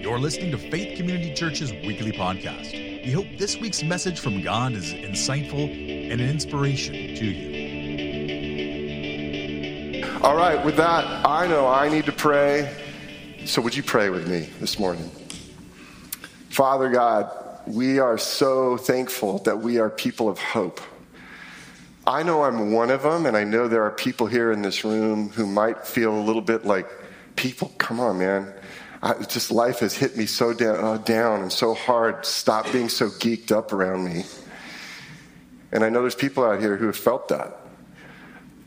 You're listening to Faith Community Church's weekly podcast. We hope this week's message from God is insightful and an inspiration to you. All right, with that, I know I need to pray. So, would you pray with me this morning? Father God, we are so thankful that we are people of hope. I know I'm one of them, and I know there are people here in this room who might feel a little bit like, people, come on, man. I, just life has hit me so down, uh, down and so hard. Stop being so geeked up around me. And I know there's people out here who have felt that.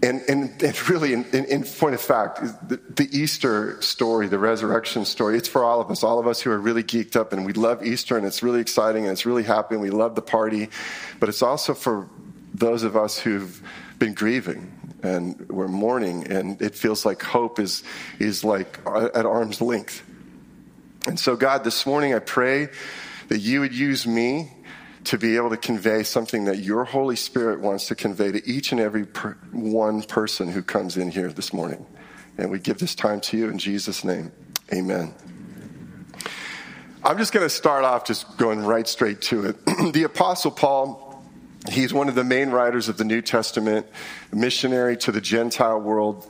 And, and, and really, in, in, in, point of fact, the, the, Easter story, the resurrection story, it's for all of us, all of us who are really geeked up and we love Easter and it's really exciting and it's really happy and we love the party. But it's also for those of us who've been grieving and we're mourning and it feels like hope is, is like uh, at arm's length. And so, God, this morning I pray that you would use me to be able to convey something that your Holy Spirit wants to convey to each and every per- one person who comes in here this morning. And we give this time to you in Jesus' name. Amen. I'm just going to start off just going right straight to it. the Apostle Paul, he's one of the main writers of the New Testament, missionary to the Gentile world.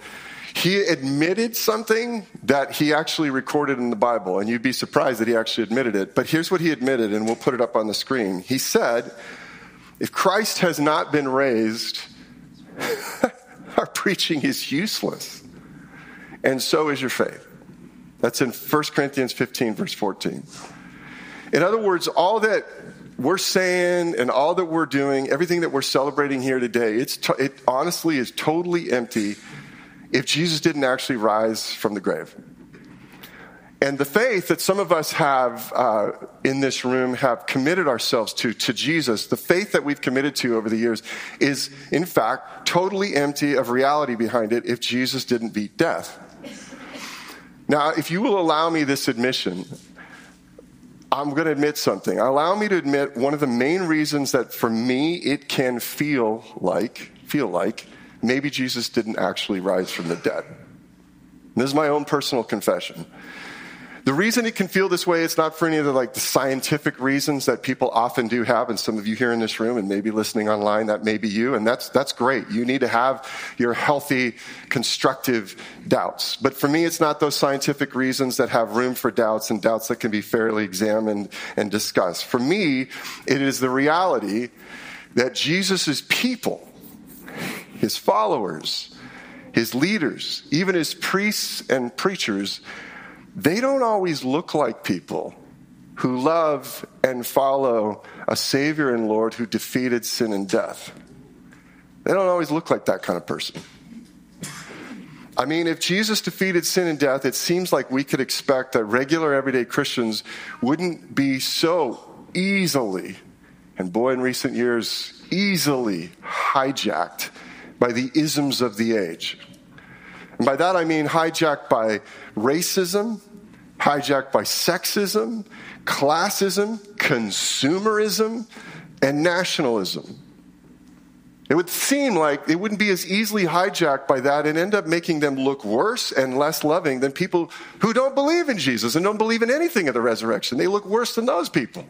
He admitted something that he actually recorded in the Bible, and you'd be surprised that he actually admitted it. But here's what he admitted, and we'll put it up on the screen. He said, If Christ has not been raised, our preaching is useless, and so is your faith. That's in 1 Corinthians 15, verse 14. In other words, all that we're saying and all that we're doing, everything that we're celebrating here today, it's to, it honestly is totally empty if Jesus didn't actually rise from the grave. And the faith that some of us have uh, in this room have committed ourselves to, to Jesus, the faith that we've committed to over the years, is in fact totally empty of reality behind it if Jesus didn't beat death. Now, if you will allow me this admission, I'm going to admit something. Allow me to admit one of the main reasons that for me it can feel like, feel like, maybe Jesus didn't actually rise from the dead. And this is my own personal confession. The reason it can feel this way, it's not for any of the like the scientific reasons that people often do have, and some of you here in this room and maybe listening online, that may be you, and that's that's great. You need to have your healthy, constructive doubts. But for me, it's not those scientific reasons that have room for doubts and doubts that can be fairly examined and discussed. For me, it is the reality that Jesus' people his followers, his leaders, even his priests and preachers, they don't always look like people who love and follow a Savior and Lord who defeated sin and death. They don't always look like that kind of person. I mean, if Jesus defeated sin and death, it seems like we could expect that regular everyday Christians wouldn't be so easily, and boy, in recent years, easily hijacked by the isms of the age. And by that I mean hijacked by racism, hijacked by sexism, classism, consumerism, and nationalism. It would seem like it wouldn't be as easily hijacked by that and end up making them look worse and less loving than people who don't believe in Jesus and don't believe in anything of the resurrection. They look worse than those people.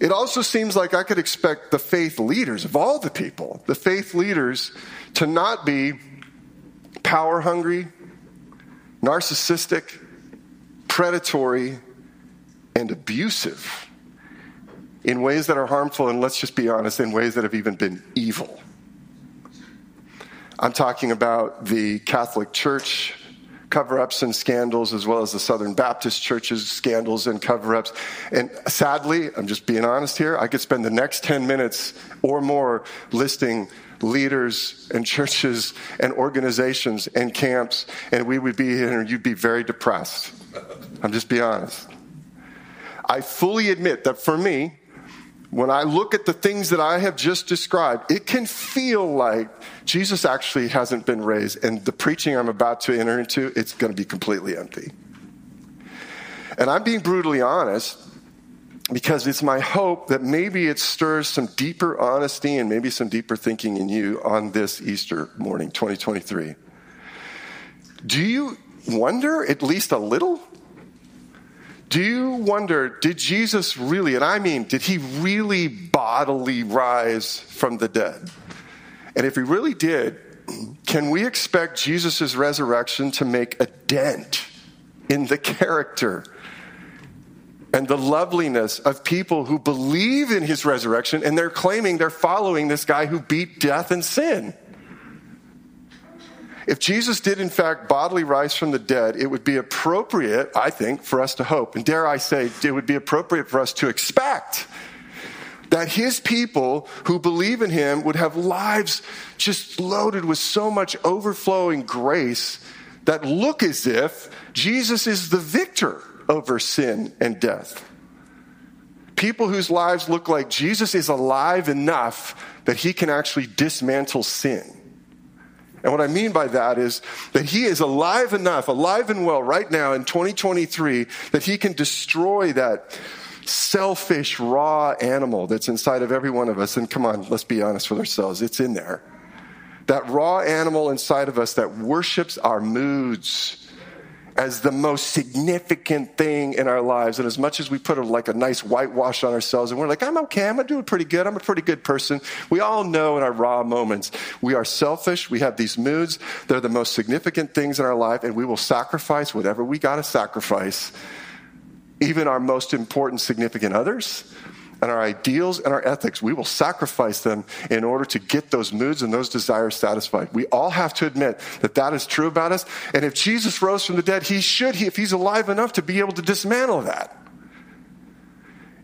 It also seems like I could expect the faith leaders of all the people, the faith leaders, to not be power hungry, narcissistic, predatory, and abusive in ways that are harmful, and let's just be honest, in ways that have even been evil. I'm talking about the Catholic Church cover ups and scandals, as well as the Southern Baptist churches scandals and cover ups. And sadly, I'm just being honest here, I could spend the next 10 minutes or more listing leaders and churches and organizations and camps, and we would be here and you'd be very depressed. I'm just being honest. I fully admit that for me, when I look at the things that I have just described, it can feel like Jesus actually hasn't been raised, and the preaching I'm about to enter into, it's going to be completely empty. And I'm being brutally honest because it's my hope that maybe it stirs some deeper honesty and maybe some deeper thinking in you on this Easter morning, 2023. Do you wonder at least a little? Do you wonder, did Jesus really, and I mean, did he really bodily rise from the dead? And if he really did, can we expect Jesus' resurrection to make a dent in the character and the loveliness of people who believe in his resurrection and they're claiming they're following this guy who beat death and sin? If Jesus did, in fact, bodily rise from the dead, it would be appropriate, I think, for us to hope, and dare I say, it would be appropriate for us to expect that his people who believe in him would have lives just loaded with so much overflowing grace that look as if Jesus is the victor over sin and death. People whose lives look like Jesus is alive enough that he can actually dismantle sin. And what I mean by that is that he is alive enough, alive and well right now in 2023, that he can destroy that selfish, raw animal that's inside of every one of us. And come on, let's be honest with ourselves, it's in there. That raw animal inside of us that worships our moods as the most significant thing in our lives. And as much as we put a, like a nice whitewash on ourselves and we're like, I'm okay, I'm doing pretty good, I'm a pretty good person, we all know in our raw moments we are selfish, we have these moods, they're the most significant things in our life, and we will sacrifice whatever we got to sacrifice, even our most important, significant others and our ideals and our ethics, we will sacrifice them in order to get those moods and those desires satisfied. We all have to admit that that is true about us. And if Jesus rose from the dead, he should, if he's alive enough, to be able to dismantle that.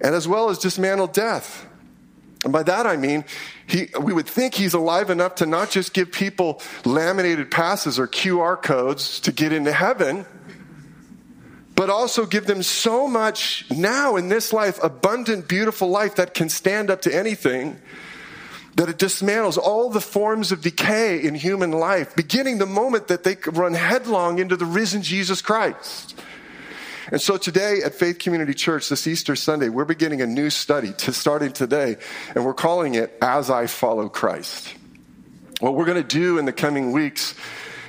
And as well as dismantle death. And by that I mean, he, we would think he's alive enough to not just give people laminated passes or QR codes to get into heaven but also give them so much now in this life, abundant, beautiful life that can stand up to anything, that it dismantles all the forms of decay in human life, beginning the moment that they run headlong into the risen Jesus Christ. And so today at Faith Community Church, this Easter Sunday, we're beginning a new study to starting today, and we're calling it As I Follow Christ. What we're going to do in the coming weeks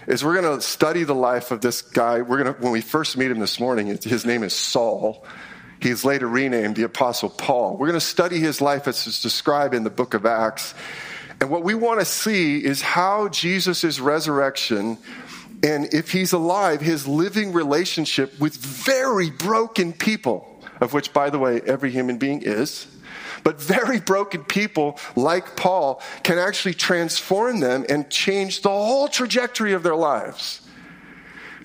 is we're going to study the life of this guy. We're going to, when we first meet him this morning, his name is Saul. He's later renamed the Apostle Paul. We're going to study his life as it's described in the book of Acts. And what we want to see is how Jesus' resurrection and if he's alive, his living relationship with very broken people, of which, by the way, every human being is but very broken people like Paul can actually transform them and change the whole trajectory of their lives.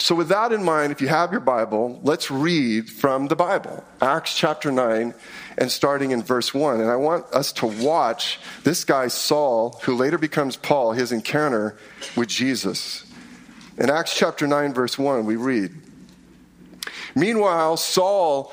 So, with that in mind, if you have your Bible, let's read from the Bible, Acts chapter 9, and starting in verse 1. And I want us to watch this guy, Saul, who later becomes Paul, his encounter with Jesus. In Acts chapter 9, verse 1, we read Meanwhile, Saul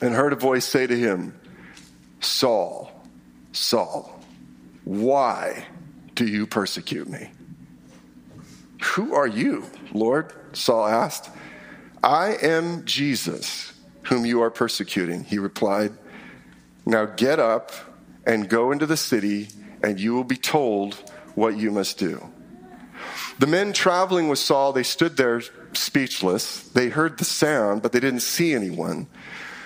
and heard a voice say to him, Saul, Saul, why do you persecute me? Who are you, Lord? Saul asked. I am Jesus, whom you are persecuting, he replied. Now get up and go into the city, and you will be told what you must do. The men traveling with Saul, they stood there speechless. They heard the sound, but they didn't see anyone.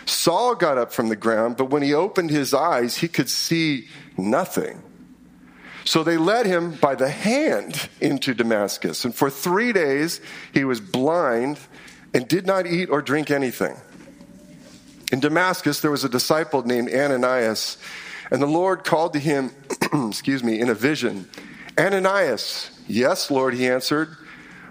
Saul got up from the ground, but when he opened his eyes, he could see nothing. So they led him by the hand into Damascus. And for three days, he was blind and did not eat or drink anything. In Damascus, there was a disciple named Ananias, and the Lord called to him, excuse me, in a vision Ananias, yes, Lord, he answered.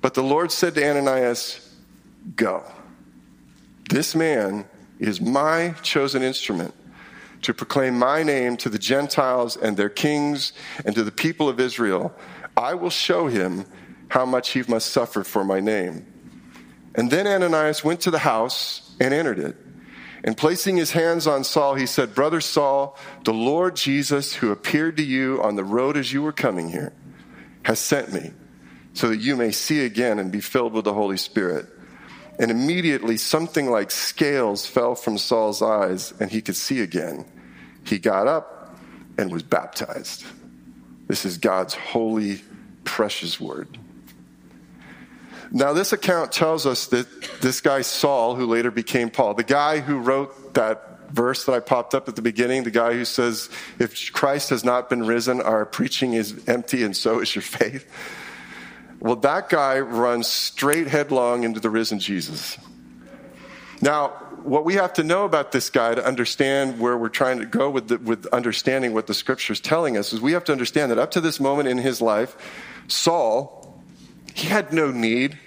But the Lord said to Ananias, Go. This man is my chosen instrument to proclaim my name to the Gentiles and their kings and to the people of Israel. I will show him how much he must suffer for my name. And then Ananias went to the house and entered it. And placing his hands on Saul, he said, Brother Saul, the Lord Jesus, who appeared to you on the road as you were coming here, has sent me so that you may see again and be filled with the Holy Spirit. And immediately something like scales fell from Saul's eyes, and he could see again. He got up and was baptized. This is God's holy, precious word. Now, this account tells us that this guy Saul, who later became Paul, the guy who wrote that verse that I popped up at the beginning, the guy who says, If Christ has not been risen, our preaching is empty, and so is your faith. Well, that guy runs straight headlong into the risen Jesus. Now, what we have to know about this guy to understand where we're trying to go with, the, with understanding what the scripture is telling us is we have to understand that up to this moment in his life, Saul he had no need.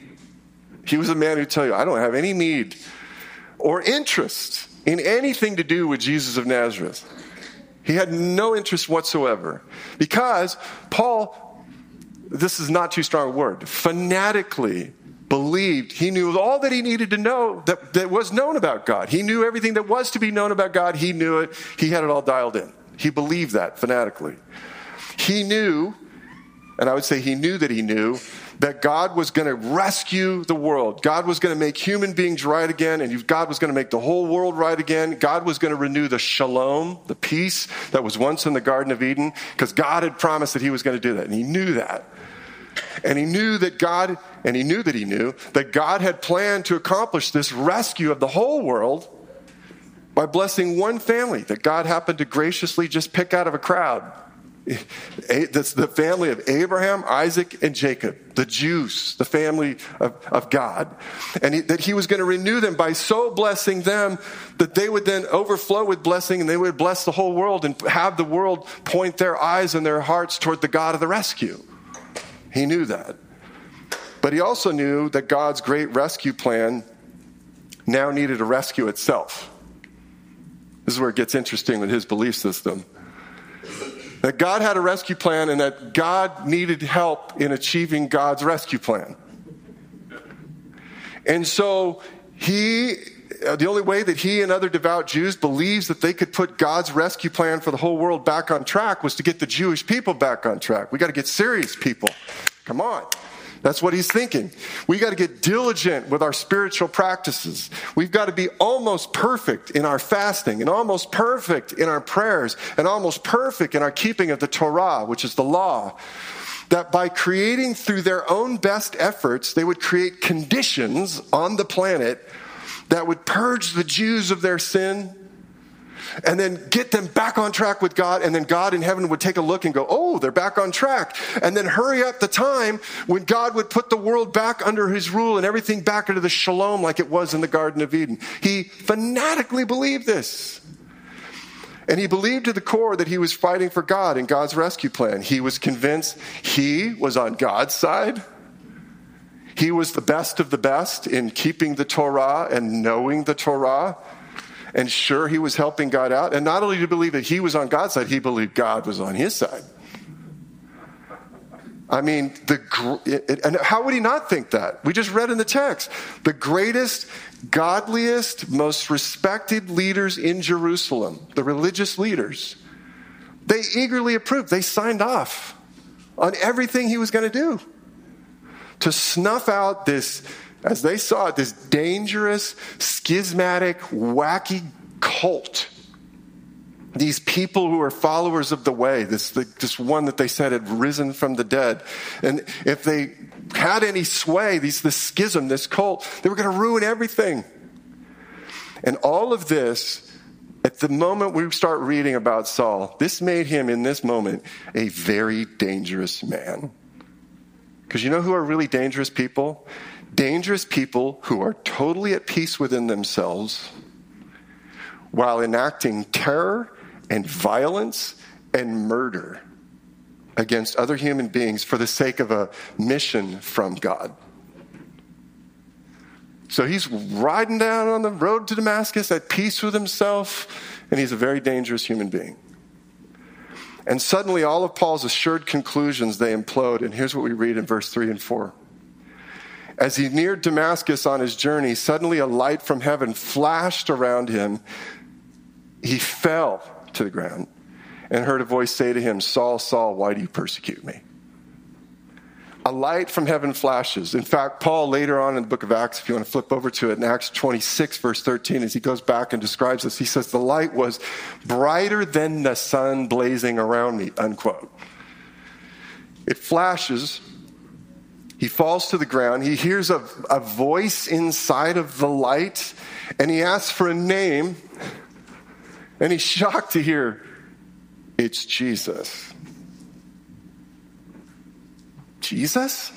He was a man who'd tell you, I don't have any need or interest in anything to do with Jesus of Nazareth. He had no interest whatsoever because Paul, this is not too strong a word, fanatically believed he knew all that he needed to know that, that was known about God. He knew everything that was to be known about God. He knew it. He had it all dialed in. He believed that fanatically. He knew, and I would say he knew that he knew that God was going to rescue the world. God was going to make human beings right again, and God was going to make the whole world right again. God was going to renew the shalom, the peace that was once in the Garden of Eden, because God had promised that He was going to do that, and He knew that. And He knew that God, and He knew that He knew that God had planned to accomplish this rescue of the whole world by blessing one family that God happened to graciously just pick out of a crowd that's the family of Abraham, Isaac, and Jacob, the Jews, the family of, of God. And he, that he was going to renew them by so blessing them that they would then overflow with blessing and they would bless the whole world and have the world point their eyes and their hearts toward the God of the rescue. He knew that. But he also knew that God's great rescue plan now needed a rescue itself. This is where it gets interesting with his belief system that God had a rescue plan and that God needed help in achieving God's rescue plan. And so he, Uh, the only way that he and other devout Jews believes that they could put God's rescue plan for the whole world back on track was to get the Jewish people back on track. We got to get serious, people. Come on. That's what he's thinking. We got to get diligent with our spiritual practices. We've got to be almost perfect in our fasting and almost perfect in our prayers and almost perfect in our keeping of the Torah, which is the law. That by creating through their own best efforts, they would create conditions on the planet that would purge the Jews of their sin and then get them back on track with God. And then God in heaven would take a look and go, Oh, they're back on track. And then hurry up the time when God would put the world back under his rule and everything back into the shalom like it was in the Garden of Eden. He fanatically believed this. And he believed to the core that he was fighting for God and God's rescue plan. He was convinced he was on God's side. He was the best of the best in keeping the Torah and knowing the Torah and sure he was helping God out. And not only did he believe that he was on God's side, he believed God was on his side. I mean, the and how would he not think that? We just read in the text the greatest, godliest, most respected leaders in Jerusalem, the religious leaders, they eagerly approved. They signed off on everything he was going to do to snuff out this as they saw it, this dangerous, schismatic, wacky cult. These people who are followers of the way, this, this one that they said had risen from the dead. And if they had any sway, these, this schism, this cult, they were going to ruin everything. And all of this, at the moment we start reading about Saul, this made him in this moment a very dangerous man. Because you know who are really dangerous people? Dangerous people who are totally at peace within themselves while enacting terror and violence and murder against other human beings for the sake of a mission from God. So he's riding down on the road to Damascus at peace with himself, and he's a very dangerous human being. And suddenly, all of Paul's assured conclusions they implode. And here's what we read in verse 3 and 4. As he neared Damascus on his journey, suddenly a light from heaven flashed around him. He fell to the ground and heard a voice say to him, Saul, Saul, why do you persecute me? A light from heaven flashes. In fact, Paul, later on in the book of Acts, if you want to flip over to it, in Acts 26, verse 13, as he goes back and describes this, he says, The light was brighter than the sun blazing around me, unquote. It flashes. He falls to the ground. He hears a, a voice inside of the light, and he asks for a name. And he's shocked to hear it's Jesus. Jesus?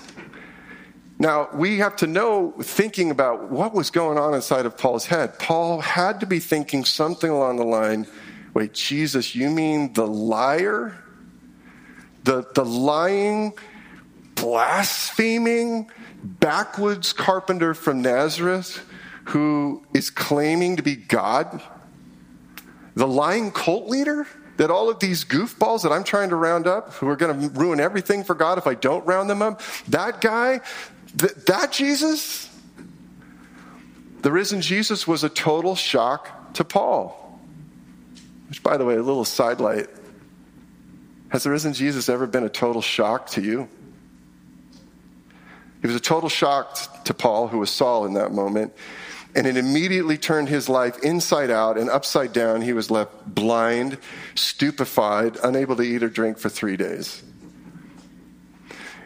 Now, we have to know, thinking about what was going on inside of Paul's head. Paul had to be thinking something along the line wait, Jesus, you mean the liar? The, the lying, blaspheming, backwoods carpenter from Nazareth who is claiming to be God? The lying cult leader? That all of these goofballs that I'm trying to round up, who are going to ruin everything for God if I don't round them up, that guy, th- that Jesus, the risen Jesus was a total shock to Paul. Which, by the way, a little sidelight. Has the risen Jesus ever been a total shock to you? He was a total shock to Paul, who was Saul in that moment and it immediately turned his life inside out and upside down. He was left blind, stupefied, unable to eat or drink for three days.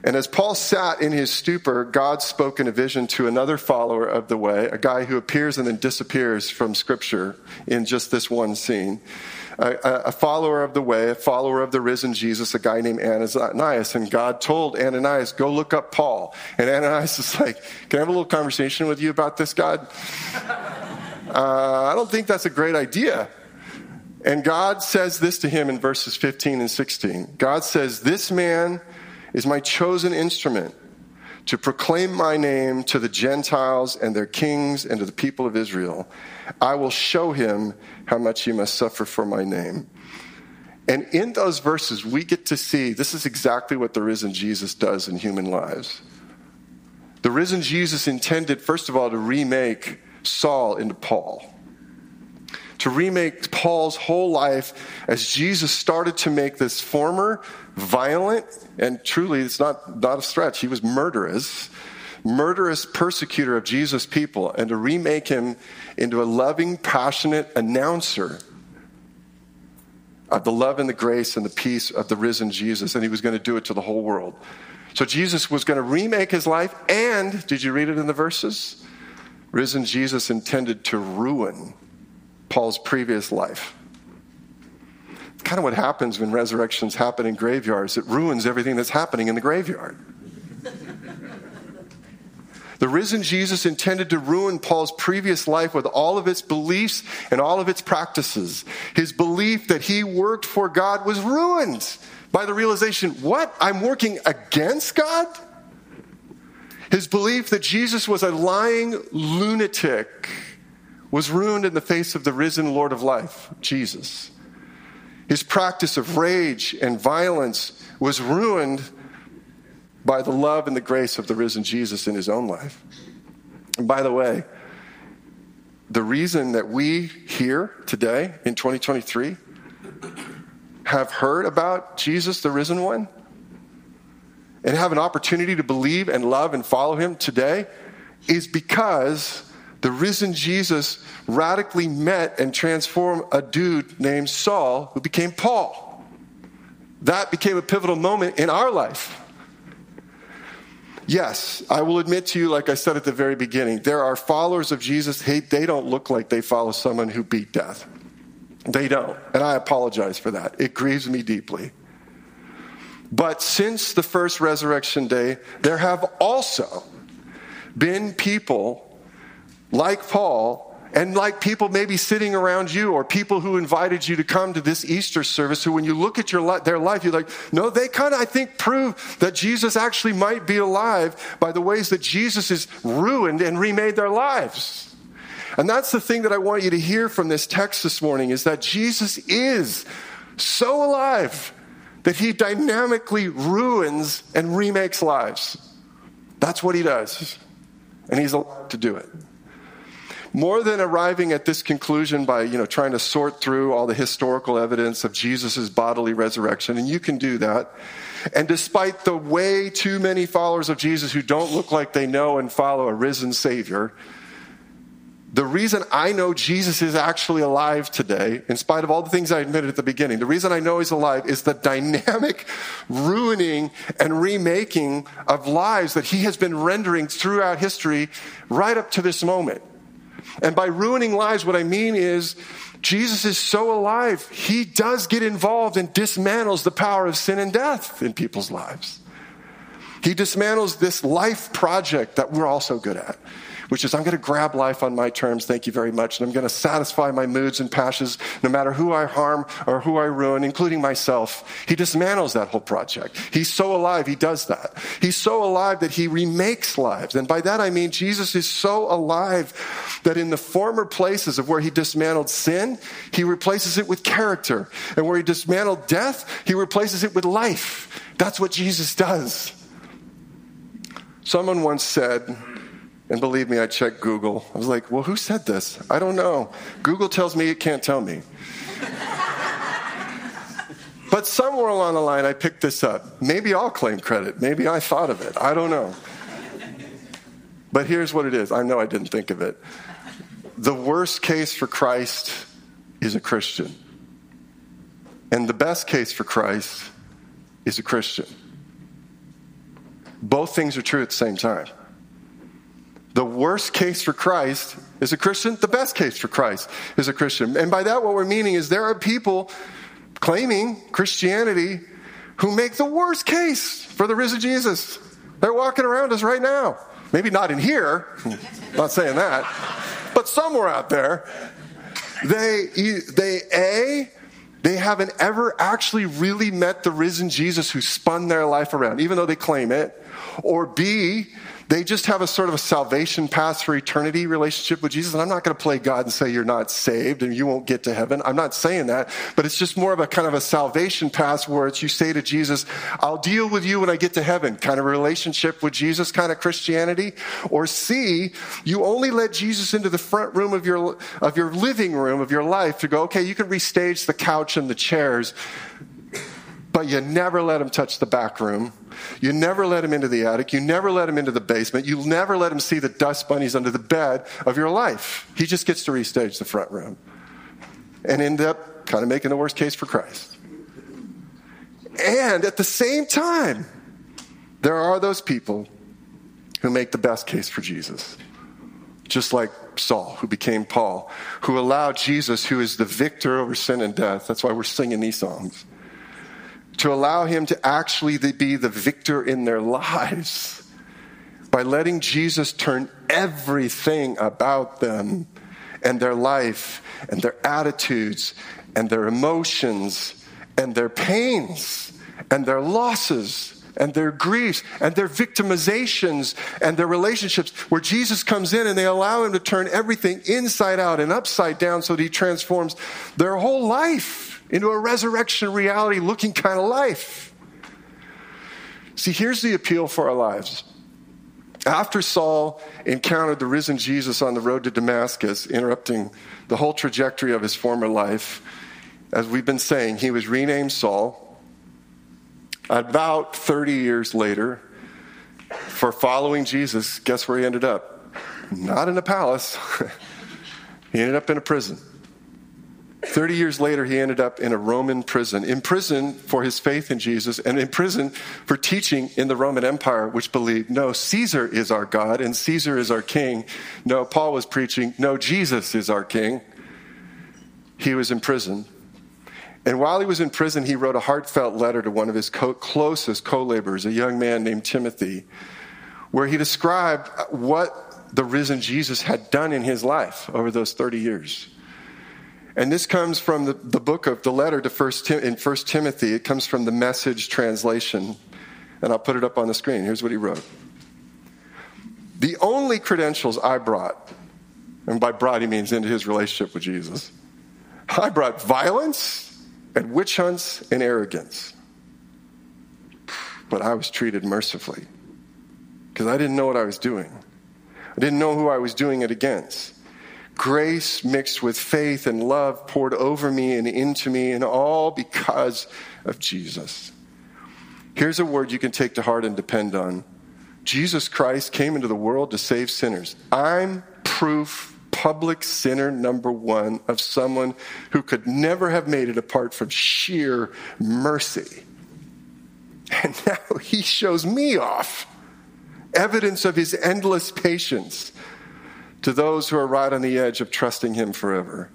And as Paul sat in his stupor, God spoke in a vision to another follower of the way, a guy who appears and then disappears from Scripture in just this one scene a, a follower of the way, a follower of the risen Jesus, a guy named Ananias. And God told Ananias, go look up Paul. And Ananias is like, can I have a little conversation with you about this, God? Uh, I don't think that's a great idea. And God says this to him in verses 15 and 16. God says, This man is my chosen instrument to proclaim my name to the Gentiles and their kings and to the people of Israel. I will show him how much he must suffer for my name. And in those verses, we get to see this is exactly what the risen Jesus does in human lives. The risen Jesus intended, first of all, to remake Saul into Paul. To remake Paul's whole life as Jesus started to make this former, violent, and truly, it's not, not a stretch, he was murderous, murderous persecutor of Jesus' people, and to remake him into a loving, passionate announcer of the love and the grace and the peace of the risen Jesus, and he was going to do it to the whole world. So Jesus was going to remake his life, and did you read it in the verses? Risen Jesus intended to ruin Paul's previous life. Kind of what happens when resurrections happen in graveyards. It ruins everything that's happening in the graveyard. The risen Jesus intended to ruin Paul's previous life with all of its beliefs and all of its practices. His belief that he worked for God was ruined by the realization what? I'm working against God? His belief that Jesus was a lying lunatic was ruined in the face of the risen Lord of life, Jesus. His practice of rage and violence was ruined by the love and the grace of the risen Jesus in his own life. And by the way, the reason that we here today in 2023 have heard about Jesus, the risen one, and have an opportunity to believe and love and follow him today is because the risen Jesus radically met and transformed a dude named Saul who became Paul. That became a pivotal moment in our life. Yes, I will admit to you, like I said at the very beginning, there are followers of Jesus, hey, they don't look like they follow someone who beat death. They don't. And I apologize for that. It grieves me deeply. But since the first resurrection day, there have also been people like Paul and like people maybe sitting around you or people who invited you to come to this Easter service who when you look at your their life you're like no they kind of I think prove that Jesus actually might be alive by the ways that Jesus has ruined and remade their lives. And that's the thing that I want you to hear from this text this morning is that Jesus is so alive that he dynamically ruins and remakes lives. That's what he does. And he's allowed to do it more than arriving at this conclusion by you know trying to sort through all the historical evidence of jesus' bodily resurrection and you can do that and despite the way too many followers of jesus who don't look like they know and follow a risen savior the reason I know Jesus is actually alive today, in spite of all the things I admitted at the beginning, the reason I know he's alive is the dynamic ruining and remaking of lives that he has been rendering throughout history right up to this moment. And by ruining lives, what I mean is Jesus is so alive, he does get involved and dismantles the power of sin and death in people's lives. He dismantles this life project that we're all so good at which is I'm going to grab life on my terms, thank you very much, and I'm going to satisfy my moods and passions no matter who I harm or who I ruin, including myself. He dismantles that whole project. He's so alive, he does that. He's so alive that he remakes lives. And by that I mean Jesus is so alive that in the former places of where he dismantled sin, he replaces it with character. And where he dismantled death, he replaces it with life. That's what Jesus does. Someone once said, and believe me, I checked Google. I was like, well, who said this? I don't know. Google tells me it can't tell me. but somewhere along the line, I picked this up. Maybe I'll claim credit. Maybe I thought of it. I don't know. But here's what it is I know I didn't think of it. The worst case for Christ is a Christian, and the best case for Christ is a Christian. Both things are true at the same time. The worst case for Christ is a Christian. The best case for Christ is a Christian. And by that, what we're meaning is there are people claiming Christianity who make the worst case for the risen Jesus. They're walking around us right now. Maybe not in here, not saying that, but somewhere out there. They, they, A, they haven't ever actually really met the risen Jesus who spun their life around, even though they claim it. Or B, they just have a sort of a salvation pass for eternity relationship with Jesus. And I'm not going to play God and say you're not saved and you won't get to heaven. I'm not saying that, but it's just more of a kind of a salvation pass where it's you say to Jesus, I'll deal with you when I get to heaven, kind of relationship with Jesus, kind of Christianity. Or C, you only let Jesus into the front room of your, of your living room of your life to go, okay, you can restage the couch and the chairs, but you never let him touch the back room you never let him into the attic. You never let him into the basement. You never let him see the dust bunnies under the bed of your life. He just gets to restage the front room and end up kind of making the worst case for Christ. And at the same time, there are those people who make the best case for Jesus. Just like Saul, who became Paul, who allowed Jesus, who is the victor over sin and death. That's why we're singing these songs to allow him to actually be the victor in their lives by letting Jesus turn everything about them and their life and their attitudes and their emotions and their pains and their losses and their griefs and their victimizations and their relationships where Jesus comes in and they allow him to turn everything inside out and upside down so that he transforms their whole life into a resurrection reality looking kind of life. See, here's the appeal for our lives. After Saul encountered the risen Jesus on the road to Damascus, interrupting the whole trajectory of his former life, as we've been saying, he was renamed Saul. About 30 years later, for following Jesus, guess where he ended up? Not in a palace. he ended up in a prison. 30 years later, he ended up in a Roman prison, in prison for his faith in Jesus, and in prison for teaching in the Roman Empire, which believed, no, Caesar is our God and Caesar is our king. No, Paul was preaching, no, Jesus is our king. He was in prison. And while he was in prison, he wrote a heartfelt letter to one of his co- closest co laborers, a young man named Timothy, where he described what the risen Jesus had done in his life over those 30 years. And this comes from the, the book of the letter to first Tim, in First Timothy. It comes from the message translation. And I'll put it up on the screen. Here's what he wrote. The only credentials I brought, and by brought he means into his relationship with Jesus, I brought violence and witch hunts and arrogance. But I was treated mercifully because I didn't know what I was doing. I didn't know who I was doing it against. Grace mixed with faith and love poured over me and into me, and all because of Jesus. Here's a word you can take to heart and depend on Jesus Christ came into the world to save sinners. I'm proof public sinner number one of someone who could never have made it apart from sheer mercy. And now he shows me off evidence of his endless patience to those who are right on the edge of trusting him forever.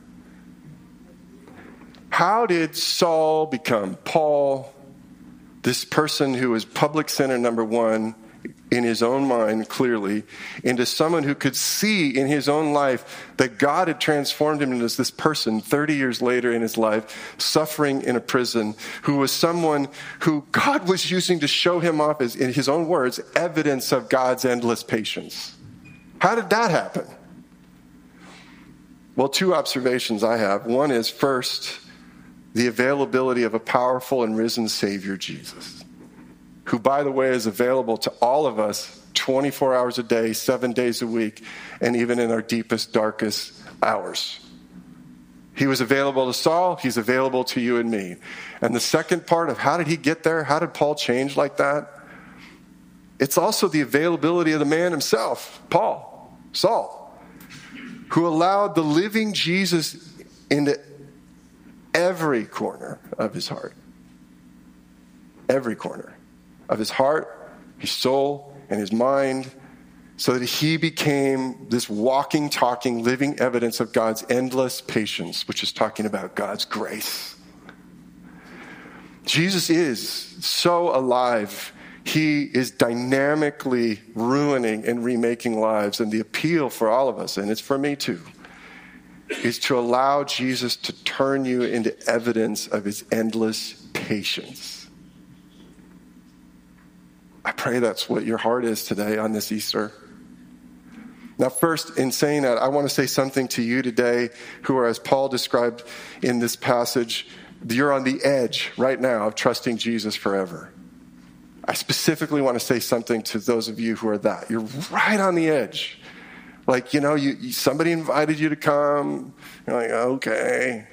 How did Saul become Paul, this person who was public sinner number one, in his own mind clearly into someone who could see in his own life that God had transformed him into this person 30 years later in his life, suffering in a prison, who was someone who God was using to show him off, as, in his own words, evidence of God's endless patience. How did that happen? Well, two observations I have. One is first, the availability of a powerful and risen Savior, Jesus who, by the way, is available to all of us 24 hours a day, seven days a week, and even in our deepest, darkest hours. He was available to Saul, he's available to you and me. And the second part of how did he get there? How did Paul change like that? It's also the availability of the man himself, Paul, Saul, who allowed the living Jesus into every corner of his heart. Every corner of his heart, his soul, and his mind, so that he became this walking, talking, living evidence of God's endless patience, which is talking about God's grace. Jesus is so alive. He is dynamically ruining and remaking lives. And the appeal for all of us, and it's for me too, is to allow Jesus to turn you into evidence of his endless patience. I pray that's what your heart is today on this Easter. Now, first, in saying that, I want to say something to you today who are, as Paul described in this passage, you're on the edge right now of trusting Jesus forever. I specifically want to say something to those of you who are that. You're right on the edge. Like, you know, you, somebody invited you to come. You're like, okay.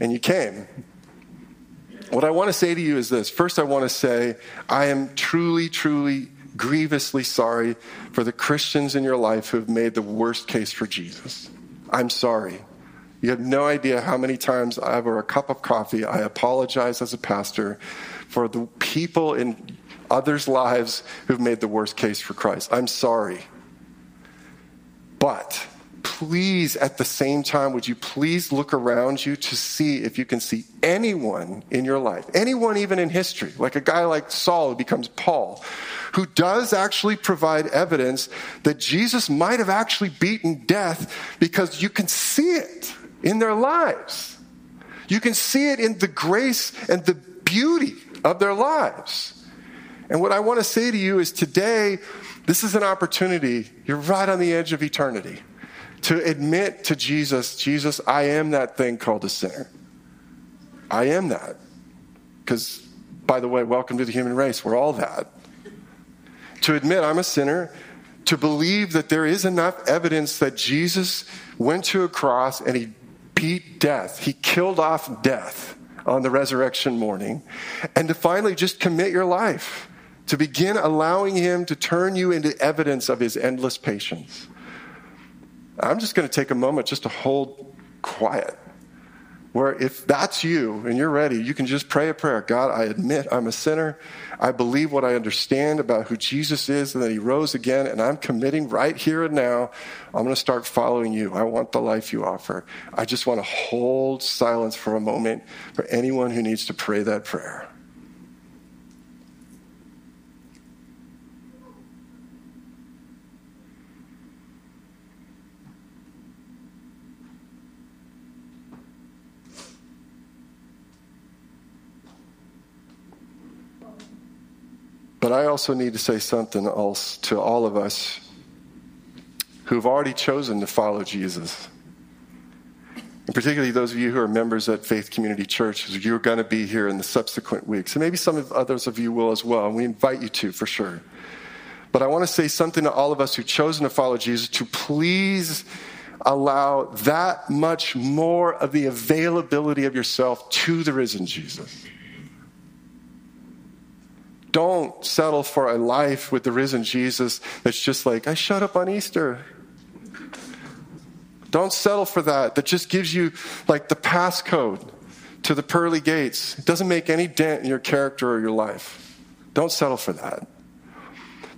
And you came. What I want to say to you is this. First, I want to say, I am truly, truly, grievously sorry for the Christians in your life who have made the worst case for Jesus. I'm sorry. You have no idea how many times over a cup of coffee I apologize as a pastor for the people in others' lives who've made the worst case for Christ. I'm sorry. But please, at the same time, would you please look around you to see if you can see anyone in your life, anyone even in history, like a guy like Saul who becomes Paul, who does actually provide evidence that Jesus might have actually beaten death because you can see it in their lives. You can see it in the grace and the beauty of their lives. And what I want to say to you is today, this is an opportunity. You're right on the edge of eternity to admit to Jesus, Jesus, I am that thing called a sinner. I am that. Because, by the way, welcome to the human race. We're all that. To admit I'm a sinner, to believe that there is enough evidence that Jesus went to a cross and he beat death, he killed off death on the resurrection morning, and to finally just commit your life, to begin allowing him to turn you into evidence of his endless patience. I'm just going to take a moment just to hold quiet. Where if that's you and you're ready, you can just pray a prayer God, I admit I'm a sinner. I believe what I understand about who Jesus is and that he rose again, and I'm committing right here and now. I'm going to start following you. I want the life you offer. I just want to hold silence for a moment for anyone who needs to pray that prayer. But I also need to say something else to all of us who've already chosen to follow Jesus. And particularly those of you who are members at Faith Community Church, you're going to be here in the subsequent weeks. And maybe some of others of you will as well. And we invite you to, for sure. But I want to say something to all of us who've chosen to follow Jesus to please allow that much more of the availability of yourself to the risen Jesus. Don't settle for a life with the risen Jesus that's just like, I showed up on Easter. Don't settle for that, that just gives you like the passcode to the pearly gates. It doesn't make any dent in your character or your life. Don't settle for that.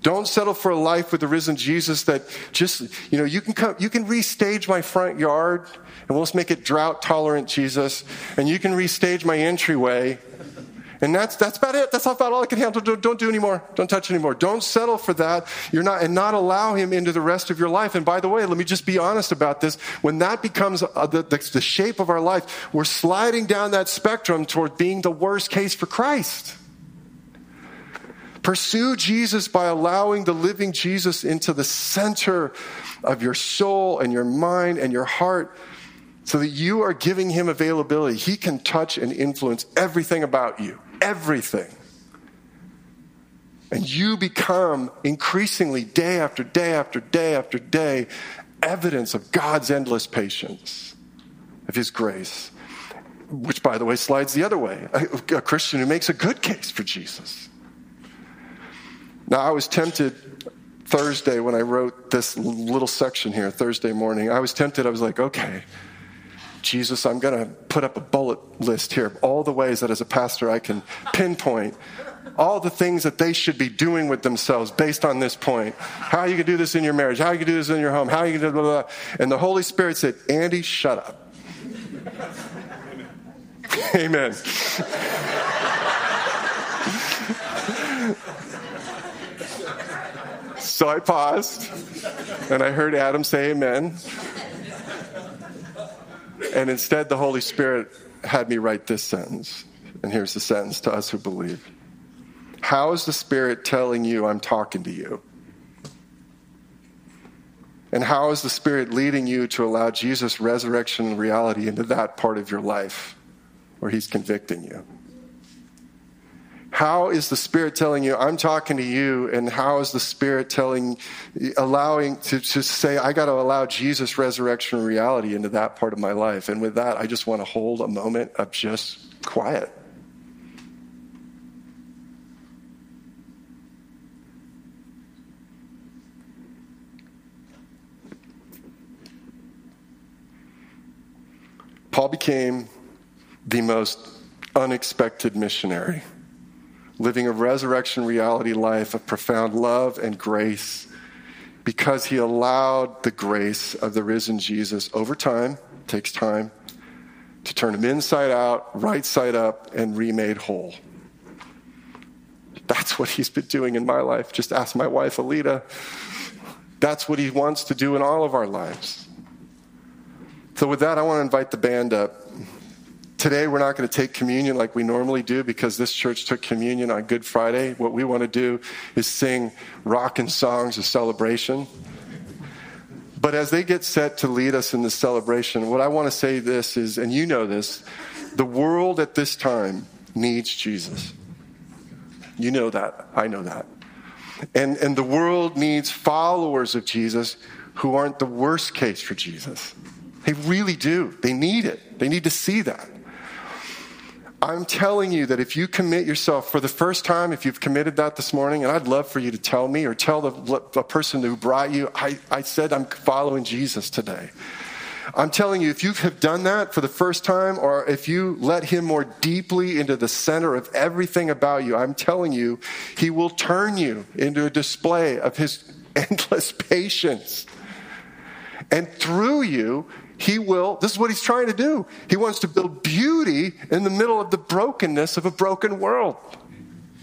Don't settle for a life with the risen Jesus that just, you know, you can come, you can restage my front yard and we'll just make it drought tolerant Jesus. And you can restage my entryway and that's, that's about it. That's about all I can handle. Don't, don't do anymore. Don't touch anymore. Don't settle for that. You're not, and not allow him into the rest of your life. And by the way, let me just be honest about this. When that becomes uh, the, the, the shape of our life, we're sliding down that spectrum toward being the worst case for Christ. Pursue Jesus by allowing the living Jesus into the center of your soul and your mind and your heart so that you are giving him availability. He can touch and influence everything about you everything. And you become increasingly, day after day after day after day, evidence of God's endless patience, of His grace, which, by the way, slides the other way. A, a Christian who makes a good case for Jesus. Now, I was tempted Thursday when I wrote this little section here, Thursday morning. I was tempted, I was like, okay, Jesus, I'm going to put up a bullet list here of all the ways that as a pastor I can pinpoint all the things that they should be doing with themselves based on this point. How you can do this in your marriage, how you can do this in your home, how you can do blah, blah, blah. And the Holy Spirit said, Andy, shut up. amen. so I paused and I heard Adam say amen. And instead, the Holy Spirit had me write this sentence. And here's the sentence to us who believe How is the Spirit telling you I'm talking to you? And how is the Spirit leading you to allow Jesus' resurrection reality into that part of your life where He's convicting you? How is the Spirit telling you, I'm talking to you, and how is the Spirit telling, allowing to, to say, I got to allow Jesus' resurrection reality into that part of my life? And with that, I just want to hold a moment of just quiet. Paul became the most unexpected missionary living a resurrection reality life of profound love and grace because he allowed the grace of the risen Jesus over time, takes time, to turn him inside out, right side up, and remade whole. That's what he's been doing in my life. Just ask my wife, Alita. That's what he wants to do in all of our lives. So, with that, I want to invite the band up. Today, we're not going to take communion like we normally do because this church took communion on Good Friday. What we want to do is sing rockin' songs of celebration. But as they get set to lead us in this celebration, what I want to say this is, and you know this, the world at this time needs Jesus. You know that. I know that. And, and the world needs followers of Jesus who aren't the worst case for Jesus. They really do. They need it. They need to see that. I'm telling you that if you commit yourself for the first time, if you've committed that this morning, and I'd love for you to tell me or tell the, the person who brought you, I, I said I'm following Jesus today. I'm telling you, if you have done that for the first time, or if you let Him more deeply into the center of everything about you, I'm telling you, He will turn you into a display of His endless patience. And through you, He will, this is what He's trying to do. He wants to build beauty in the middle of the brokenness of a broken world.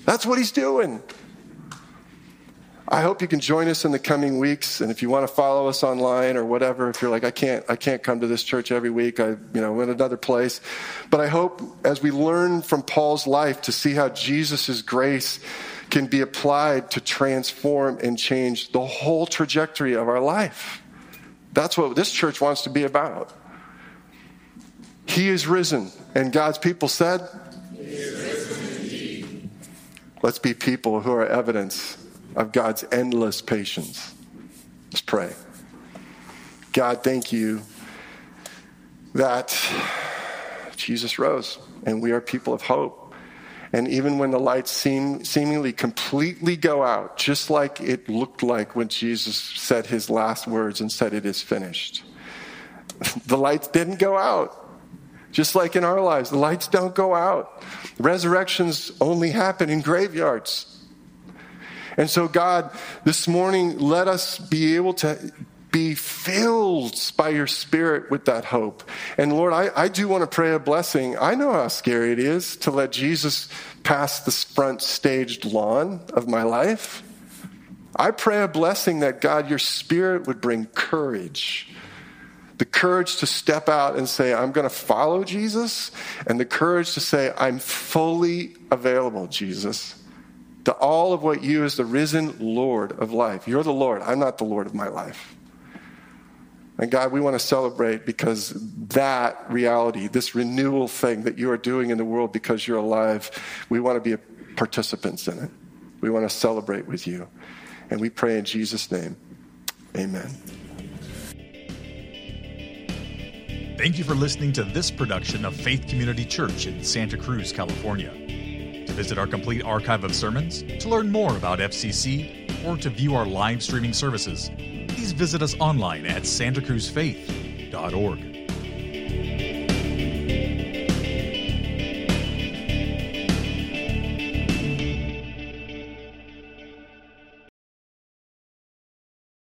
That's what He's doing. I hope you can join us in the coming weeks. And if you want to follow us online or whatever, if you're like, I can't, I can't come to this church every week, I, you know, in another place. But I hope as we learn from Paul's life to see how Jesus' grace can be applied to transform and change the whole trajectory of our life. That's what this church wants to be about. He is risen. And God's people said, Let's be people who are evidence of God's endless patience. Let's pray. God, thank you that Jesus rose and we are people of hope. And even when the lights seem seemingly completely go out, just like it looked like when Jesus said his last words and said, It is finished, the lights didn't go out. Just like in our lives, the lights don't go out. Resurrections only happen in graveyards. And so, God, this morning, let us be able to be filled by your spirit with that hope. And Lord, I, I do want to pray a blessing. I know how scary it is to let Jesus pass the front staged lawn of my life. I pray a blessing that God, your spirit would bring courage. The courage to step out and say, I'm going to follow Jesus, and the courage to say, I'm fully available, Jesus to all of what you as the risen Lord of life. You're the Lord. I'm not the Lord of my life. And God, we want to celebrate because that reality, this renewal thing that you are doing in the world because you're alive, we want to be participants in it. We want to celebrate with you. And we pray in Jesus' name. Amen. Thank you for listening to this production of Faith Community Church in Santa Cruz, California. To visit our complete archive of sermons, to learn more about FCC, or to view our live streaming services, please visit us online at santacruzfaith.org.